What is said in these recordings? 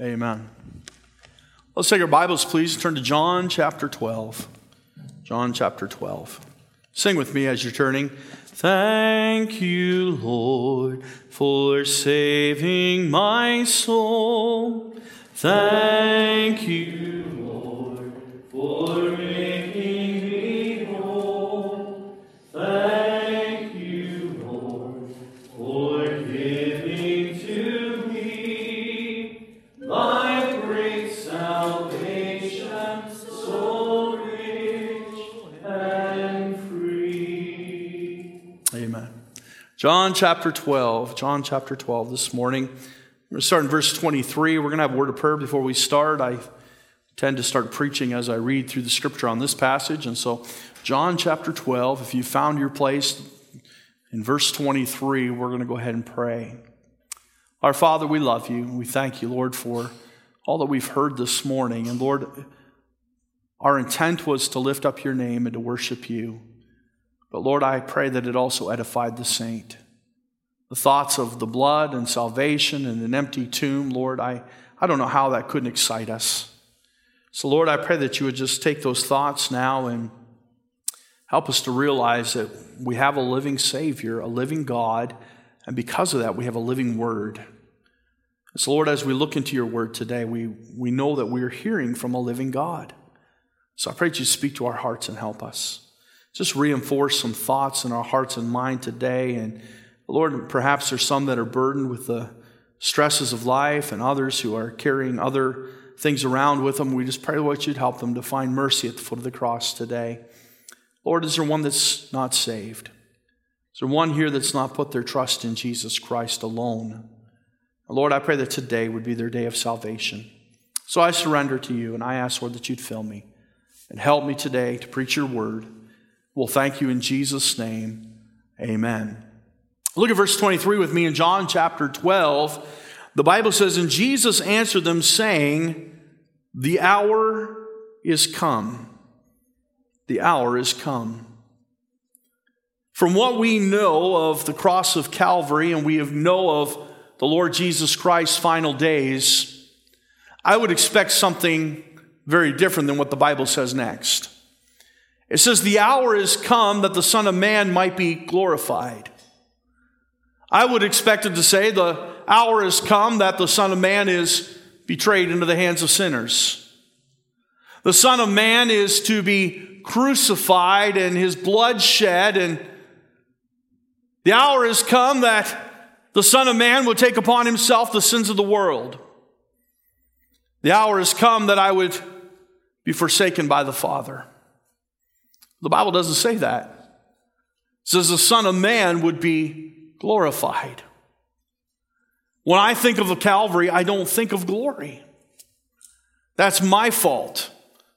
Amen. Let's take our Bibles, please, turn to John chapter 12. John chapter 12. Sing with me as you're turning. Thank you, Lord, for saving my soul. Thank you, John chapter 12. John chapter 12 this morning. We're going to start in verse 23. We're going to have a word of prayer before we start. I tend to start preaching as I read through the scripture on this passage. And so, John chapter 12, if you found your place in verse 23, we're going to go ahead and pray. Our Father, we love you. We thank you, Lord, for all that we've heard this morning. And Lord, our intent was to lift up your name and to worship you. But Lord, I pray that it also edified the saint. The thoughts of the blood and salvation and an empty tomb, Lord, I, I don't know how that couldn't excite us. So, Lord, I pray that you would just take those thoughts now and help us to realize that we have a living Savior, a living God, and because of that, we have a living Word. So, Lord, as we look into your Word today, we, we know that we are hearing from a living God. So I pray that you speak to our hearts and help us. Just reinforce some thoughts in our hearts and mind today. And Lord, perhaps there's some that are burdened with the stresses of life and others who are carrying other things around with them. We just pray, Lord, you'd help them to find mercy at the foot of the cross today. Lord, is there one that's not saved? Is there one here that's not put their trust in Jesus Christ alone? Lord, I pray that today would be their day of salvation. So I surrender to you and I ask, Lord, that you'd fill me and help me today to preach your word. We'll thank you in Jesus' name. Amen. Look at verse 23 with me in John chapter 12. The Bible says, And Jesus answered them, saying, The hour is come. The hour is come. From what we know of the cross of Calvary and we know of the Lord Jesus Christ's final days, I would expect something very different than what the Bible says next. It says, The hour is come that the Son of Man might be glorified. I would expect it to say, The hour is come that the Son of Man is betrayed into the hands of sinners. The Son of Man is to be crucified and his blood shed, and the hour has come that the Son of Man will take upon himself the sins of the world. The hour has come that I would be forsaken by the Father. The Bible doesn't say that. It says the Son of Man would be glorified. When I think of the Calvary, I don't think of glory. That's my fault.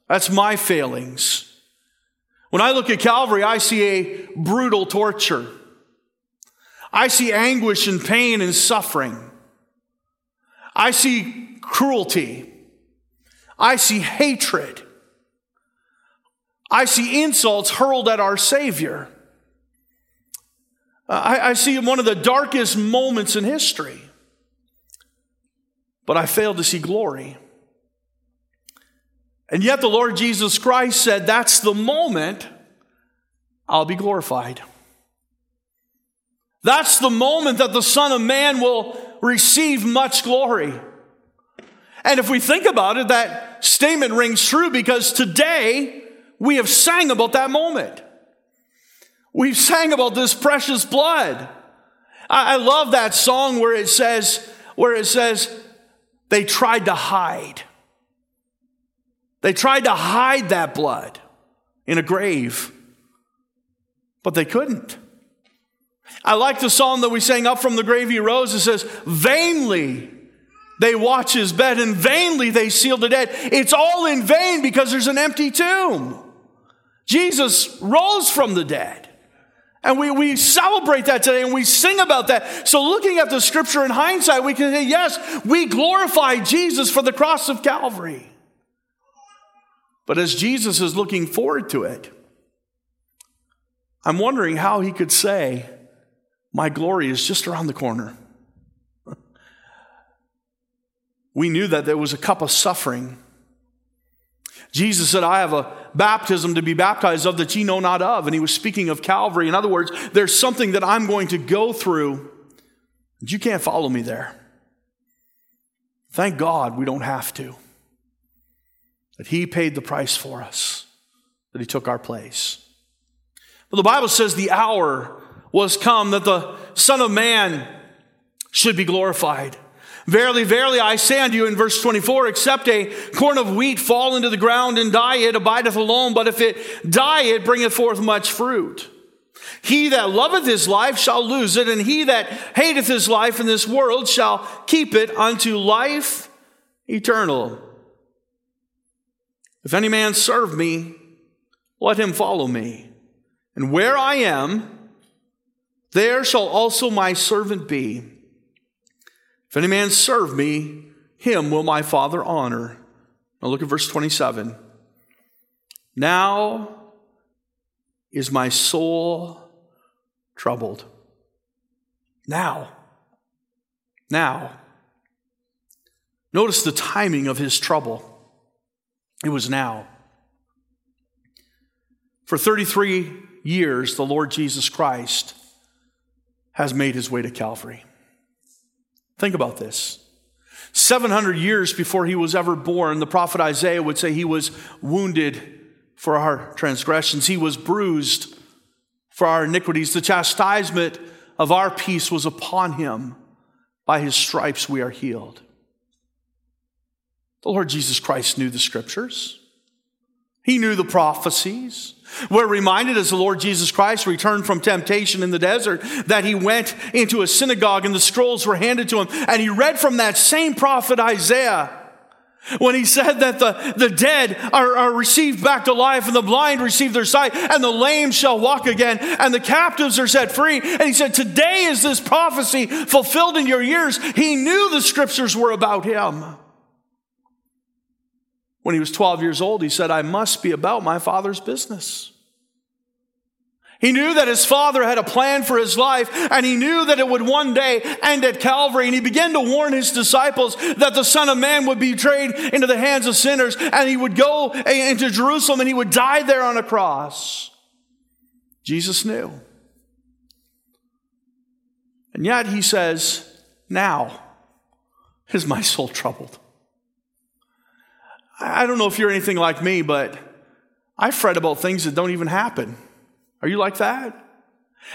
That's my failings. When I look at Calvary, I see a brutal torture. I see anguish and pain and suffering. I see cruelty. I see hatred. I see insults hurled at our Savior. Uh, I, I see one of the darkest moments in history. But I fail to see glory. And yet the Lord Jesus Christ said, That's the moment I'll be glorified. That's the moment that the Son of Man will receive much glory. And if we think about it, that statement rings true because today we have sang about that moment. We've sang about this precious blood. I, love that song where it says, where it says, they tried to hide. They tried to hide that blood in a grave, but they couldn't. I like the song that we sang up from the grave he rose. It says, Vainly they watch his bed and vainly they seal the dead. It's all in vain because there's an empty tomb. Jesus rose from the dead. And we, we celebrate that today and we sing about that. So, looking at the scripture in hindsight, we can say, yes, we glorify Jesus for the cross of Calvary. But as Jesus is looking forward to it, I'm wondering how he could say, My glory is just around the corner. we knew that there was a cup of suffering. Jesus said, I have a baptism to be baptized of that ye know not of. And he was speaking of Calvary. In other words, there's something that I'm going to go through, but you can't follow me there. Thank God we don't have to. That he paid the price for us, that he took our place. But the Bible says the hour was come that the Son of Man should be glorified. Verily, verily, I say unto you in verse 24, except a corn of wheat fall into the ground and die, it abideth alone, but if it die, it bringeth forth much fruit. He that loveth his life shall lose it, and he that hateth his life in this world shall keep it unto life eternal. If any man serve me, let him follow me. And where I am, there shall also my servant be. If any man serve me, him will my Father honor. Now look at verse 27. Now is my soul troubled. Now. Now. Notice the timing of his trouble. It was now. For 33 years, the Lord Jesus Christ has made his way to Calvary. Think about this. 700 years before he was ever born, the prophet Isaiah would say he was wounded for our transgressions, he was bruised for our iniquities. The chastisement of our peace was upon him. By his stripes we are healed. The Lord Jesus Christ knew the scriptures. He knew the prophecies. We're reminded as the Lord Jesus Christ returned from temptation in the desert that he went into a synagogue and the scrolls were handed to him and he read from that same prophet Isaiah when he said that the, the dead are, are received back to life and the blind receive their sight and the lame shall walk again and the captives are set free. And he said, today is this prophecy fulfilled in your ears. He knew the scriptures were about him. When he was 12 years old, he said, I must be about my father's business. He knew that his father had a plan for his life, and he knew that it would one day end at Calvary. And he began to warn his disciples that the Son of Man would be betrayed into the hands of sinners, and he would go into Jerusalem and he would die there on a cross. Jesus knew. And yet he says, Now is my soul troubled. I don't know if you're anything like me, but I fret about things that don't even happen. Are you like that?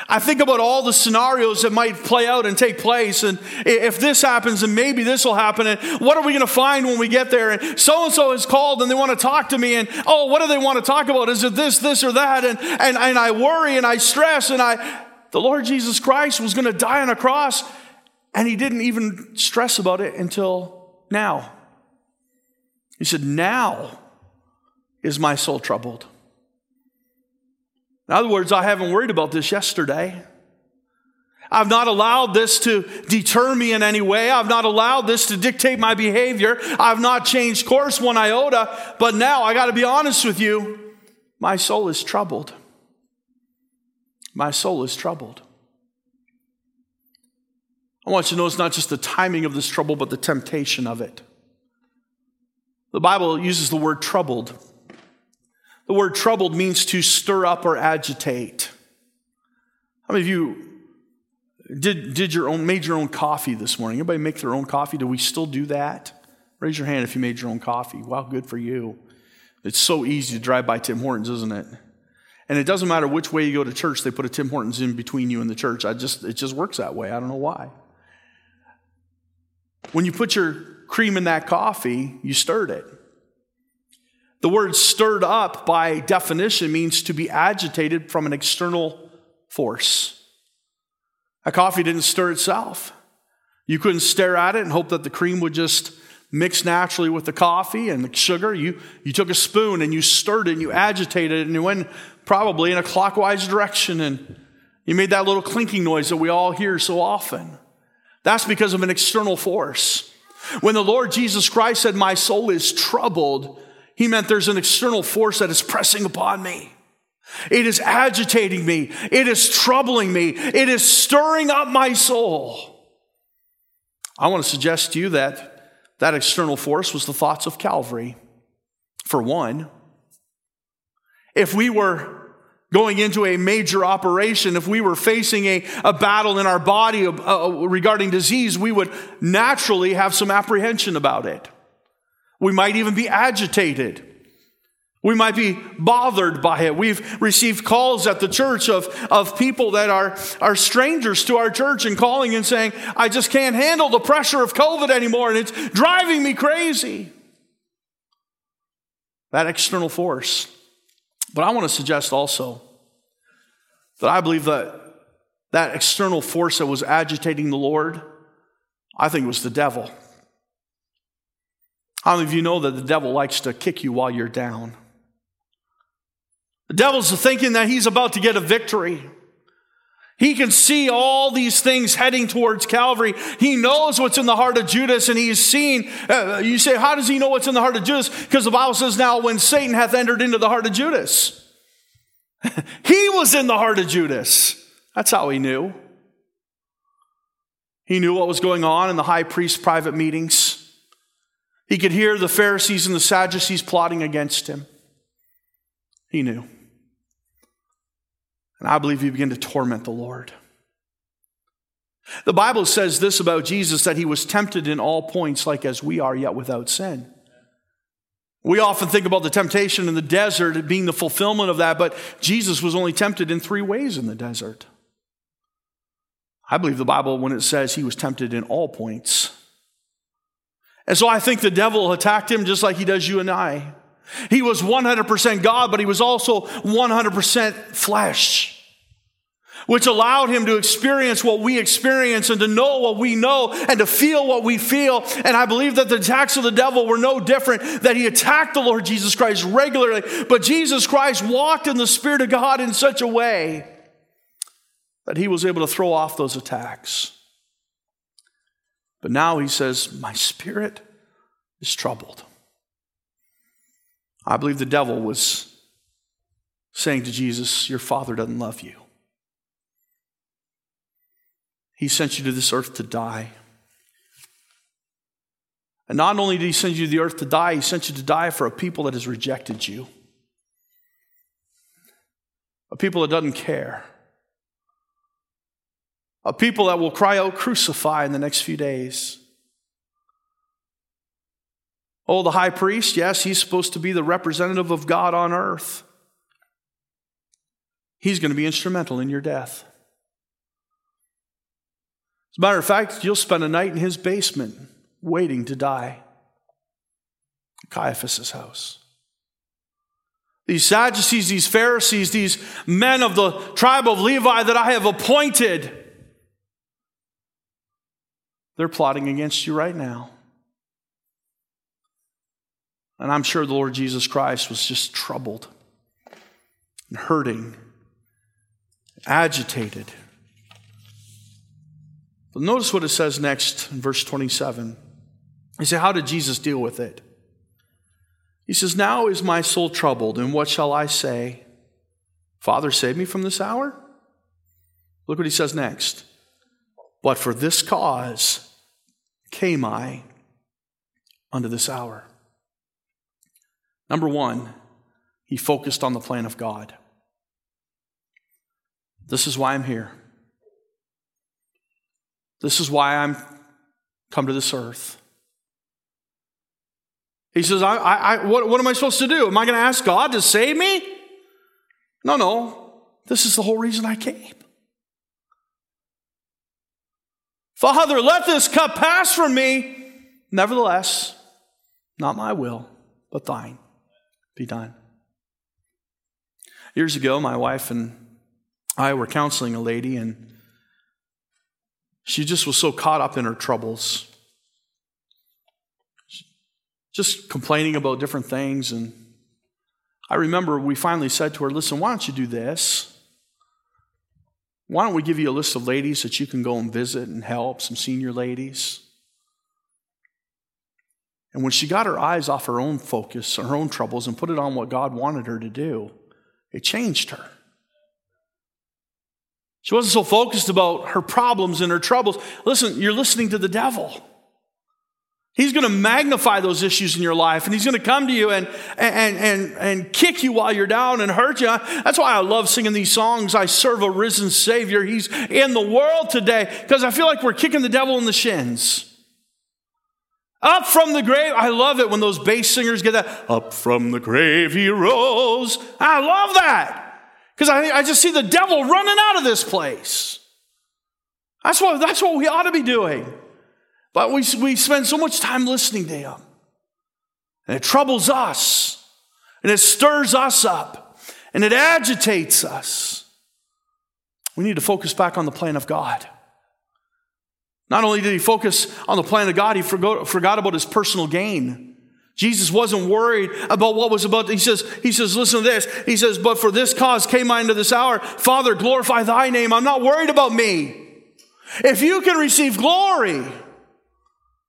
I think about all the scenarios that might play out and take place. And if this happens, and maybe this will happen. And what are we going to find when we get there? And so and so is called and they want to talk to me. And oh, what do they want to talk about? Is it this, this, or that? And, and, and I worry and I stress. And I, the Lord Jesus Christ was going to die on a cross. And he didn't even stress about it until now. He said, Now is my soul troubled. In other words, I haven't worried about this yesterday. I've not allowed this to deter me in any way. I've not allowed this to dictate my behavior. I've not changed course one iota. But now I got to be honest with you. My soul is troubled. My soul is troubled. I want you to know it's not just the timing of this trouble, but the temptation of it. The Bible uses the word troubled. The word troubled means to stir up or agitate. How many of you did, did your own, made your own coffee this morning? Anybody make their own coffee? Do we still do that? Raise your hand if you made your own coffee. Wow, good for you. It's so easy to drive by Tim Hortons, isn't it? And it doesn't matter which way you go to church, they put a Tim Hortons in between you and the church. I just, it just works that way. I don't know why. When you put your cream in that coffee, you stirred it. The word stirred up by definition means to be agitated from an external force. A coffee didn't stir itself. You couldn't stare at it and hope that the cream would just mix naturally with the coffee and the sugar. You, you took a spoon and you stirred it and you agitated it and you went probably in a clockwise direction and you made that little clinking noise that we all hear so often. That's because of an external force. When the Lord Jesus Christ said, My soul is troubled, he meant there's an external force that is pressing upon me. It is agitating me. It is troubling me. It is stirring up my soul. I want to suggest to you that That external force was the thoughts of Calvary, for one. If we were going into a major operation, if we were facing a, a battle in our body uh, uh, regarding disease, we would naturally have some apprehension about it. We might even be agitated. We might be bothered by it. We've received calls at the church of, of people that are, are strangers to our church and calling and saying, I just can't handle the pressure of COVID anymore and it's driving me crazy. That external force. But I want to suggest also that I believe that that external force that was agitating the Lord, I think it was the devil. How many of you know that the devil likes to kick you while you're down? The devil's thinking that he's about to get a victory. He can see all these things heading towards Calvary. He knows what's in the heart of Judas, and he's seen. Uh, you say, How does he know what's in the heart of Judas? Because the Bible says, Now, when Satan hath entered into the heart of Judas, he was in the heart of Judas. That's how he knew. He knew what was going on in the high priest's private meetings. He could hear the Pharisees and the Sadducees plotting against him. He knew. And I believe you begin to torment the Lord. The Bible says this about Jesus that he was tempted in all points, like as we are, yet without sin. We often think about the temptation in the desert being the fulfillment of that, but Jesus was only tempted in three ways in the desert. I believe the Bible, when it says he was tempted in all points. And so I think the devil attacked him just like he does you and I. He was 100% God, but he was also 100% flesh, which allowed him to experience what we experience and to know what we know and to feel what we feel. And I believe that the attacks of the devil were no different, that he attacked the Lord Jesus Christ regularly, but Jesus Christ walked in the Spirit of God in such a way that he was able to throw off those attacks. But now he says, My spirit is troubled. I believe the devil was saying to Jesus, Your father doesn't love you. He sent you to this earth to die. And not only did he send you to the earth to die, he sent you to die for a people that has rejected you, a people that doesn't care, a people that will cry out, Crucify in the next few days. Oh, the high priest, yes, he's supposed to be the representative of God on earth. He's going to be instrumental in your death. As a matter of fact, you'll spend a night in his basement waiting to die. Caiaphas' house. These Sadducees, these Pharisees, these men of the tribe of Levi that I have appointed, they're plotting against you right now. And I'm sure the Lord Jesus Christ was just troubled and hurting, agitated. But notice what it says next in verse 27. He said, How did Jesus deal with it? He says, Now is my soul troubled, and what shall I say? Father, save me from this hour? Look what he says next. But for this cause came I unto this hour. Number one, he focused on the plan of God. This is why I'm here. This is why I'm come to this earth. He says, I, I, what, what am I supposed to do? Am I going to ask God to save me? No, no. This is the whole reason I came. Father, let this cup pass from me. Nevertheless, not my will, but thine be done. Years ago, my wife and I were counseling a lady, and she just was so caught up in her troubles, just complaining about different things. And I remember we finally said to her, Listen, why don't you do this? Why don't we give you a list of ladies that you can go and visit and help, some senior ladies? And when she got her eyes off her own focus, her own troubles, and put it on what God wanted her to do, it changed her. She wasn't so focused about her problems and her troubles. Listen, you're listening to the devil. He's going to magnify those issues in your life and he's going to come to you and, and, and, and kick you while you're down and hurt you. That's why I love singing these songs. I serve a risen Savior. He's in the world today because I feel like we're kicking the devil in the shins. Up from the grave. I love it when those bass singers get that. Up from the grave he rose. I love that because I, I just see the devil running out of this place. That's what, that's what we ought to be doing. But we, we spend so much time listening to him. And it troubles us. And it stirs us up. And it agitates us. We need to focus back on the plan of God. Not only did he focus on the plan of God, he forgot, forgot about his personal gain. Jesus wasn't worried about what was about. He says, he says, listen to this. He says, but for this cause came I into this hour. Father, glorify thy name. I'm not worried about me. If you can receive glory,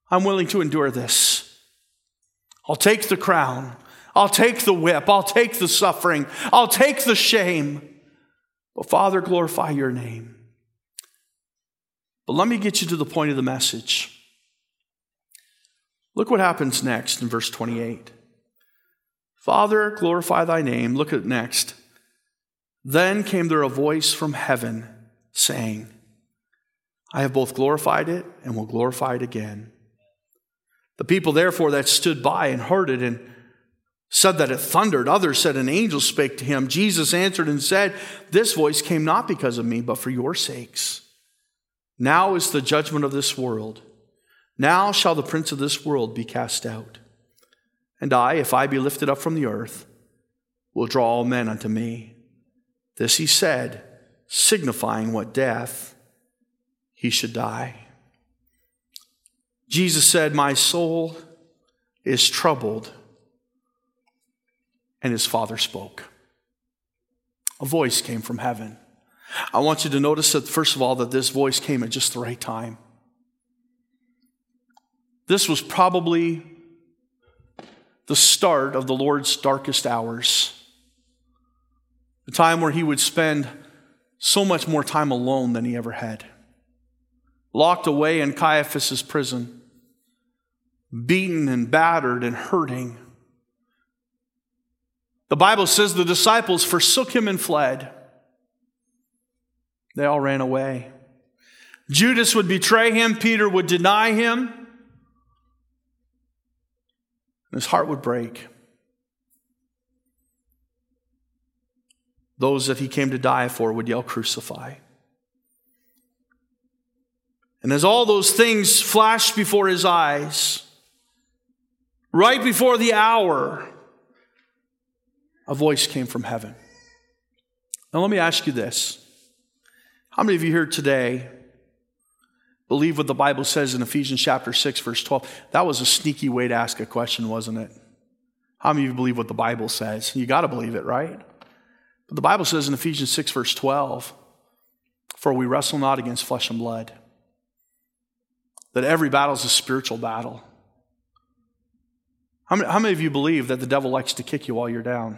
I'm willing to endure this. I'll take the crown. I'll take the whip. I'll take the suffering. I'll take the shame. But Father, glorify your name. But let me get you to the point of the message. Look what happens next in verse 28. Father, glorify thy name. Look at next. Then came there a voice from heaven saying, I have both glorified it and will glorify it again. The people, therefore, that stood by and heard it and said that it thundered. Others said an angel spake to him. Jesus answered and said, This voice came not because of me, but for your sakes. Now is the judgment of this world. Now shall the prince of this world be cast out. And I, if I be lifted up from the earth, will draw all men unto me. This he said, signifying what death he should die. Jesus said, My soul is troubled. And his father spoke. A voice came from heaven. I want you to notice that, first of all, that this voice came at just the right time. This was probably the start of the Lord's darkest hours. A time where he would spend so much more time alone than he ever had. Locked away in Caiaphas' prison beaten and battered and hurting. The Bible says the disciples forsook him and fled. They all ran away. Judas would betray him, Peter would deny him, his heart would break. Those that he came to die for would yell, Crucify. And as all those things flashed before his eyes, Right before the hour, a voice came from heaven. Now, let me ask you this. How many of you here today believe what the Bible says in Ephesians chapter 6, verse 12? That was a sneaky way to ask a question, wasn't it? How many of you believe what the Bible says? You got to believe it, right? But the Bible says in Ephesians 6, verse 12, For we wrestle not against flesh and blood, that every battle is a spiritual battle. How many, how many of you believe that the devil likes to kick you while you're down?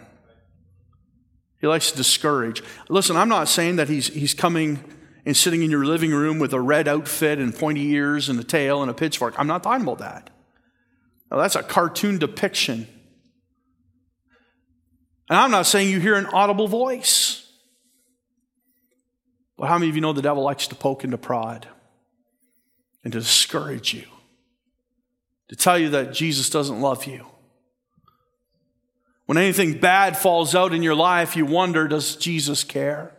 He likes to discourage. Listen, I'm not saying that he's, he's coming and sitting in your living room with a red outfit and pointy ears and a tail and a pitchfork. I'm not talking about that. Now, that's a cartoon depiction. And I'm not saying you hear an audible voice. But how many of you know the devil likes to poke and to prod and to discourage you? to tell you that Jesus doesn't love you. When anything bad falls out in your life, you wonder, does Jesus care?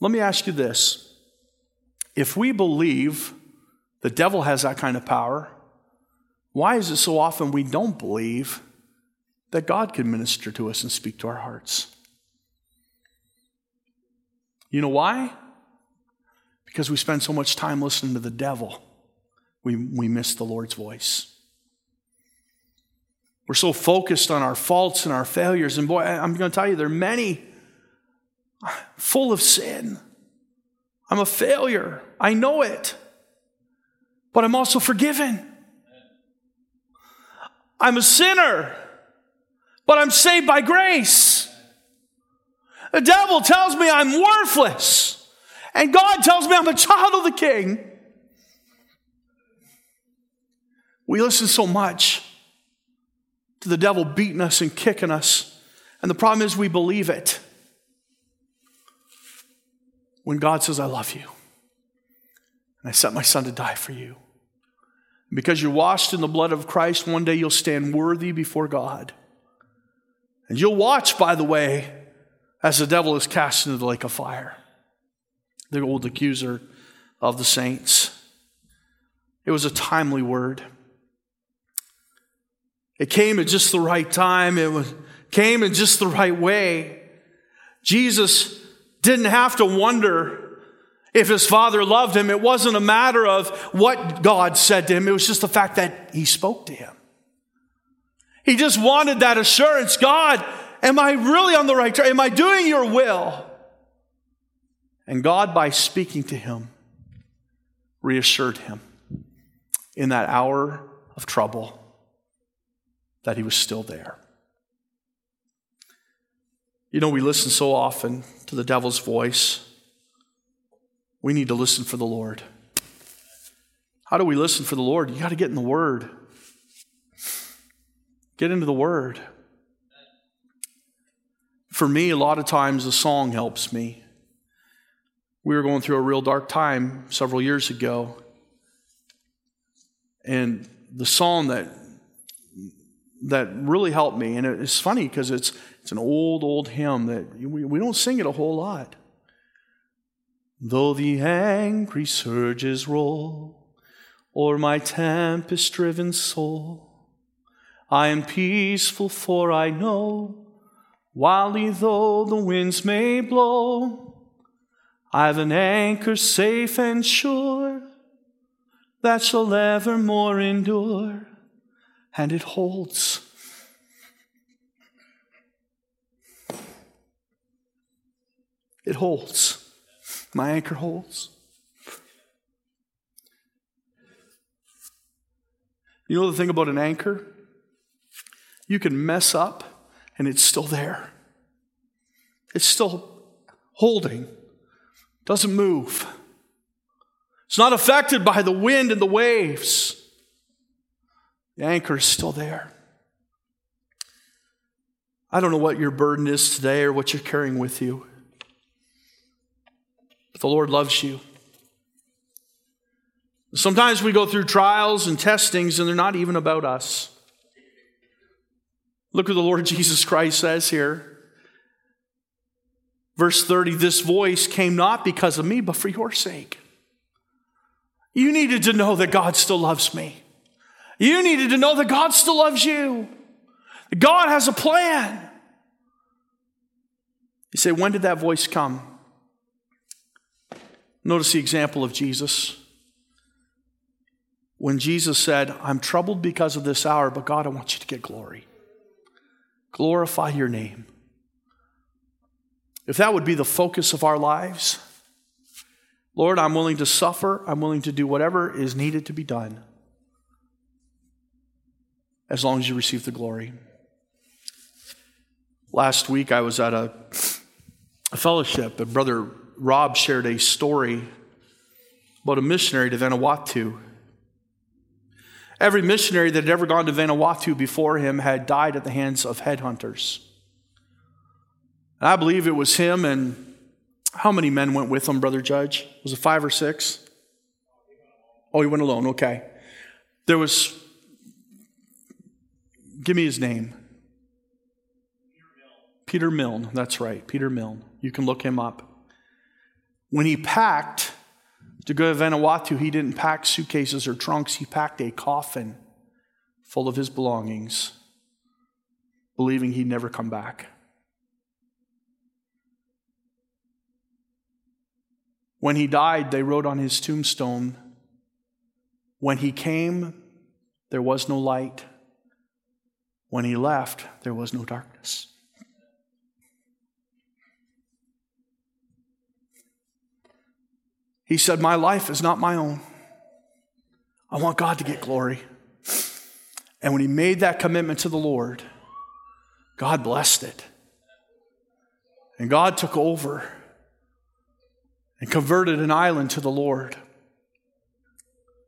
Let me ask you this. If we believe the devil has that kind of power, why is it so often we don't believe that God can minister to us and speak to our hearts? You know why? Because we spend so much time listening to the devil, we, we miss the Lord's voice. We're so focused on our faults and our failures. And boy, I'm going to tell you, there are many full of sin. I'm a failure. I know it. But I'm also forgiven. I'm a sinner, but I'm saved by grace. The devil tells me I'm worthless, and God tells me I'm a child of the king. We listen so much to the devil beating us and kicking us. And the problem is we believe it. When God says, I love you, and I sent my son to die for you. because you're washed in the blood of Christ, one day you'll stand worthy before God. And you'll watch, by the way, as the devil is cast into the lake of fire, the old accuser of the saints. It was a timely word. It came at just the right time. It was, came in just the right way. Jesus didn't have to wonder if his father loved him. It wasn't a matter of what God said to him. It was just the fact that he spoke to him. He just wanted that assurance. God, am I really on the right track? Am I doing your will? And God, by speaking to him, reassured him in that hour of trouble that he was still there. You know, we listen so often to the devil's voice. We need to listen for the Lord. How do we listen for the Lord? You got to get in the Word. Get into the Word. For me, a lot of times a song helps me. We were going through a real dark time several years ago. And the song that that really helped me. And it's funny because it's, it's an old, old hymn that we, we don't sing it a whole lot. Though the angry surges roll o'er my tempest driven soul, I am peaceful, for I know, wildly though the winds may blow, I've an anchor safe and sure that shall evermore endure and it holds. It holds. My anchor holds. You know the thing about an anchor? You can mess up and it's still there. It's still holding, doesn't move. It's not affected by the wind and the waves. The anchor is still there. I don't know what your burden is today or what you're carrying with you, but the Lord loves you. Sometimes we go through trials and testings, and they're not even about us. Look what the Lord Jesus Christ says here. Verse 30 This voice came not because of me, but for your sake. You needed to know that God still loves me. You needed to know that God still loves you. God has a plan. You say, when did that voice come? Notice the example of Jesus. When Jesus said, I'm troubled because of this hour, but God, I want you to get glory. Glorify your name. If that would be the focus of our lives, Lord, I'm willing to suffer. I'm willing to do whatever is needed to be done as long as you receive the glory. Last week, I was at a, a fellowship, and Brother Rob shared a story about a missionary to Vanuatu. Every missionary that had ever gone to Vanuatu before him had died at the hands of headhunters. And I believe it was him and how many men went with him, Brother Judge? Was it five or six? Oh, he went alone, okay. There was Give me his name. Peter Milne. That's right, Peter Milne. You can look him up. When he packed to go to Vanuatu, he didn't pack suitcases or trunks, he packed a coffin full of his belongings, believing he'd never come back. When he died, they wrote on his tombstone, When he came, there was no light. When he left, there was no darkness. He said, My life is not my own. I want God to get glory. And when he made that commitment to the Lord, God blessed it. And God took over and converted an island to the Lord.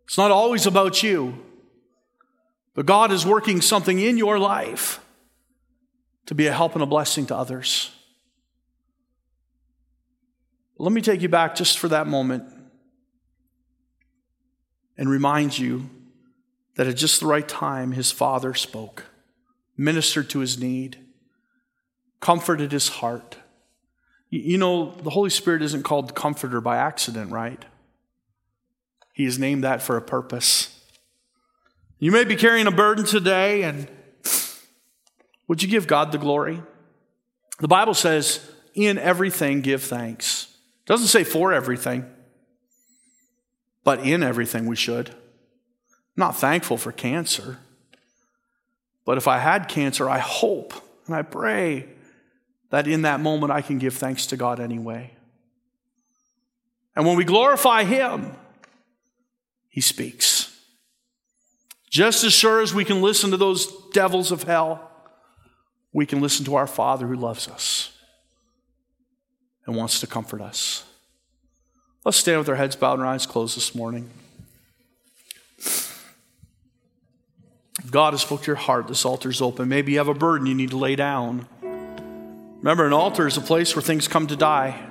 It's not always about you. But God is working something in your life to be a help and a blessing to others. Let me take you back just for that moment and remind you that at just the right time, his father spoke, ministered to his need, comforted his heart. You know, the Holy Spirit isn't called comforter by accident, right? He is named that for a purpose. You may be carrying a burden today, and would you give God the glory? The Bible says, in everything give thanks. It doesn't say for everything, but in everything we should. I'm not thankful for cancer, but if I had cancer, I hope and I pray that in that moment I can give thanks to God anyway. And when we glorify Him, He speaks. Just as sure as we can listen to those devils of hell, we can listen to our Father who loves us and wants to comfort us. Let's stand with our heads bowed and our eyes closed this morning. If God has spoke to your heart, this altar is open. Maybe you have a burden you need to lay down. Remember, an altar is a place where things come to die.